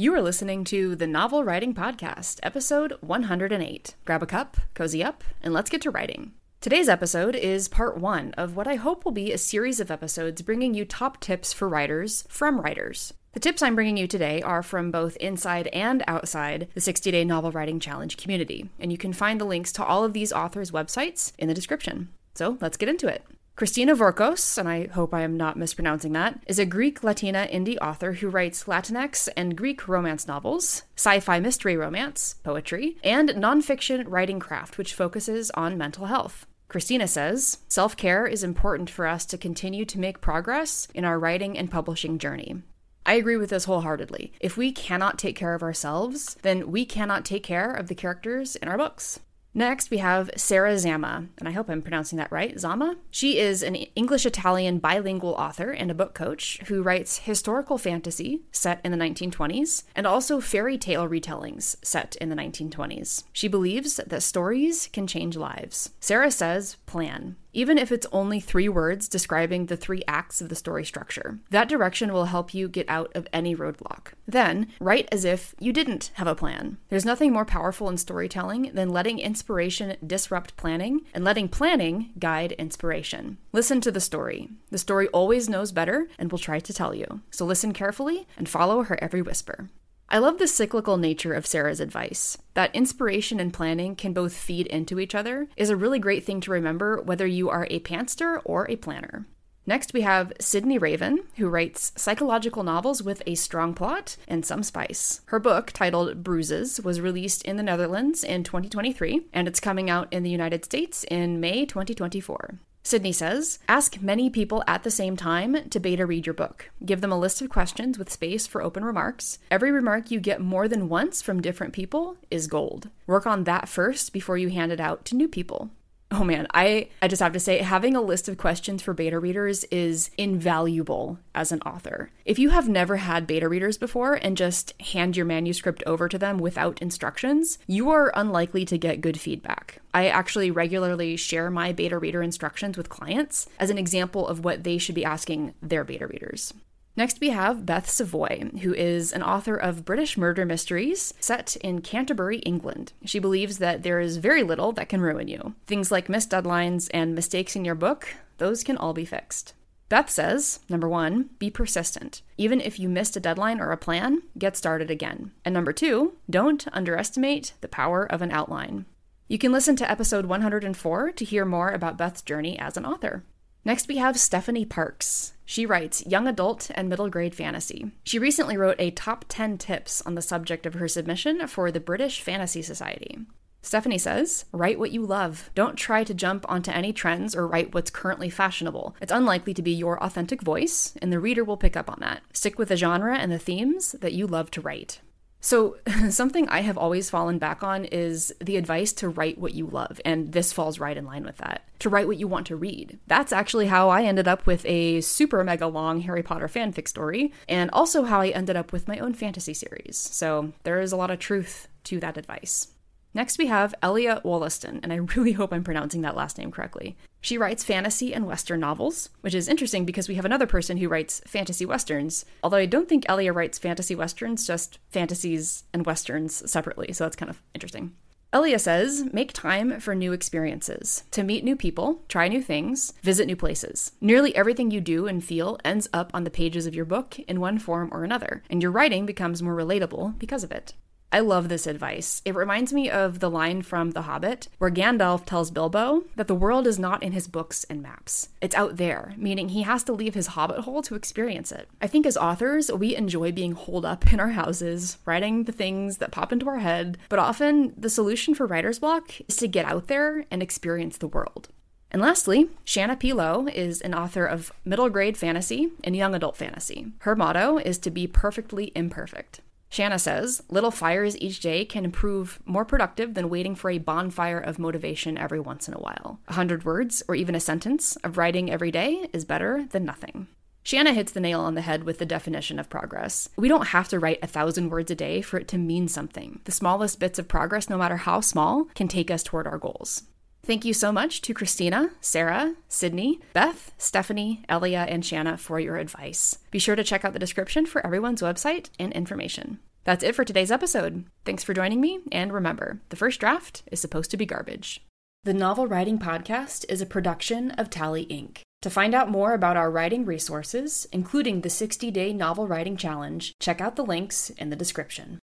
You are listening to the Novel Writing Podcast, episode 108. Grab a cup, cozy up, and let's get to writing. Today's episode is part one of what I hope will be a series of episodes bringing you top tips for writers from writers. The tips I'm bringing you today are from both inside and outside the 60 Day Novel Writing Challenge community, and you can find the links to all of these authors' websites in the description. So let's get into it. Christina Vourcos, and I hope I am not mispronouncing that, is a Greek Latina indie author who writes Latinx and Greek romance novels, sci fi mystery romance, poetry, and nonfiction writing craft, which focuses on mental health. Christina says self care is important for us to continue to make progress in our writing and publishing journey. I agree with this wholeheartedly. If we cannot take care of ourselves, then we cannot take care of the characters in our books. Next, we have Sarah Zama, and I hope I'm pronouncing that right. Zama? She is an English Italian bilingual author and a book coach who writes historical fantasy set in the 1920s and also fairy tale retellings set in the 1920s. She believes that stories can change lives. Sarah says, plan even if it's only three words describing the three acts of the story structure. That direction will help you get out of any roadblock. Then, write as if you didn't have a plan. There's nothing more powerful in storytelling than letting inspiration disrupt planning and letting planning guide inspiration. Listen to the story. The story always knows better and will try to tell you. So listen carefully and follow her every whisper. I love the cyclical nature of Sarah's advice. That inspiration and planning can both feed into each other is a really great thing to remember whether you are a pantster or a planner. Next, we have Sidney Raven, who writes psychological novels with a strong plot and some spice. Her book, titled Bruises, was released in the Netherlands in 2023, and it's coming out in the United States in May 2024. Sidney says, ask many people at the same time to beta read your book. Give them a list of questions with space for open remarks. Every remark you get more than once from different people is gold. Work on that first before you hand it out to new people. Oh man, I, I just have to say, having a list of questions for beta readers is invaluable as an author. If you have never had beta readers before and just hand your manuscript over to them without instructions, you are unlikely to get good feedback. I actually regularly share my beta reader instructions with clients as an example of what they should be asking their beta readers. Next, we have Beth Savoie, who is an author of British murder mysteries set in Canterbury, England. She believes that there is very little that can ruin you. Things like missed deadlines and mistakes in your book, those can all be fixed. Beth says, number one, be persistent. Even if you missed a deadline or a plan, get started again. And number two, don't underestimate the power of an outline. You can listen to episode 104 to hear more about Beth's journey as an author. Next, we have Stefanie Parks. She writes young adult and middle grade fantasy. She recently wrote a top 10 tips on the subject of her submission for the British Fantasy Society. Stefanie says, write what you love. Don't try to jump onto any trends or write what's currently fashionable. It's unlikely to be your authentic voice, and the reader will pick up on that. Stick with the genre and the themes that you love to write. So, something I have always fallen back on is the advice to write what you love, and this falls right in line with that. To write what you want to read. That's actually how I ended up with a super mega long Harry Potter fanfic story, and also how I ended up with my own fantasy series. So, there is a lot of truth to that advice. Next, we have Ellia Wollaston, and I really hope I'm pronouncing that last name correctly. She writes fantasy and Western novels, which is interesting because we have another person who writes fantasy Westerns, although I don't think Ellia writes fantasy Westerns, just fantasies and Westerns separately, so that's kind of interesting. Ellia says, make time for new experiences, to meet new people, try new things, visit new places. Nearly everything you do and feel ends up on the pages of your book in one form or another, and your writing becomes more relatable because of it. I love this advice. It reminds me of the line from The Hobbit, where Gandalf tells Bilbo that the world is not in his books and maps. It's out there, meaning he has to leave his hobbit hole to experience it. I think as authors, we enjoy being holed up in our houses, writing the things that pop into our head, but often the solution for writer's block is to get out there and experience the world. And lastly, Shanna P. Lowe is an author of middle grade fantasy and young adult fantasy. Her motto is to be perfectly imperfect. Shanna says, little fires each day can prove more productive than waiting for a bonfire of motivation every once in a while. A hundred words, or even a sentence, of writing every day is better than nothing. Shanna hits the nail on the head with the definition of progress. We don't have to write a thousand words a day for it to mean something. The smallest bits of progress, no matter how small, can take us toward our goals. Thank you so much to Christina, Sarah, Sidney, Beth, Stefanie, Ellia, and Shanna for your advice. Be sure to check out the description for everyone's website and information. That's it for today's episode. Thanks for joining me, and remember, the first draft is supposed to be garbage. The Novel Writing Podcast is a production of Tally Inc. To find out more about our writing resources, including the 60 day novel writing challenge, check out the links in the description.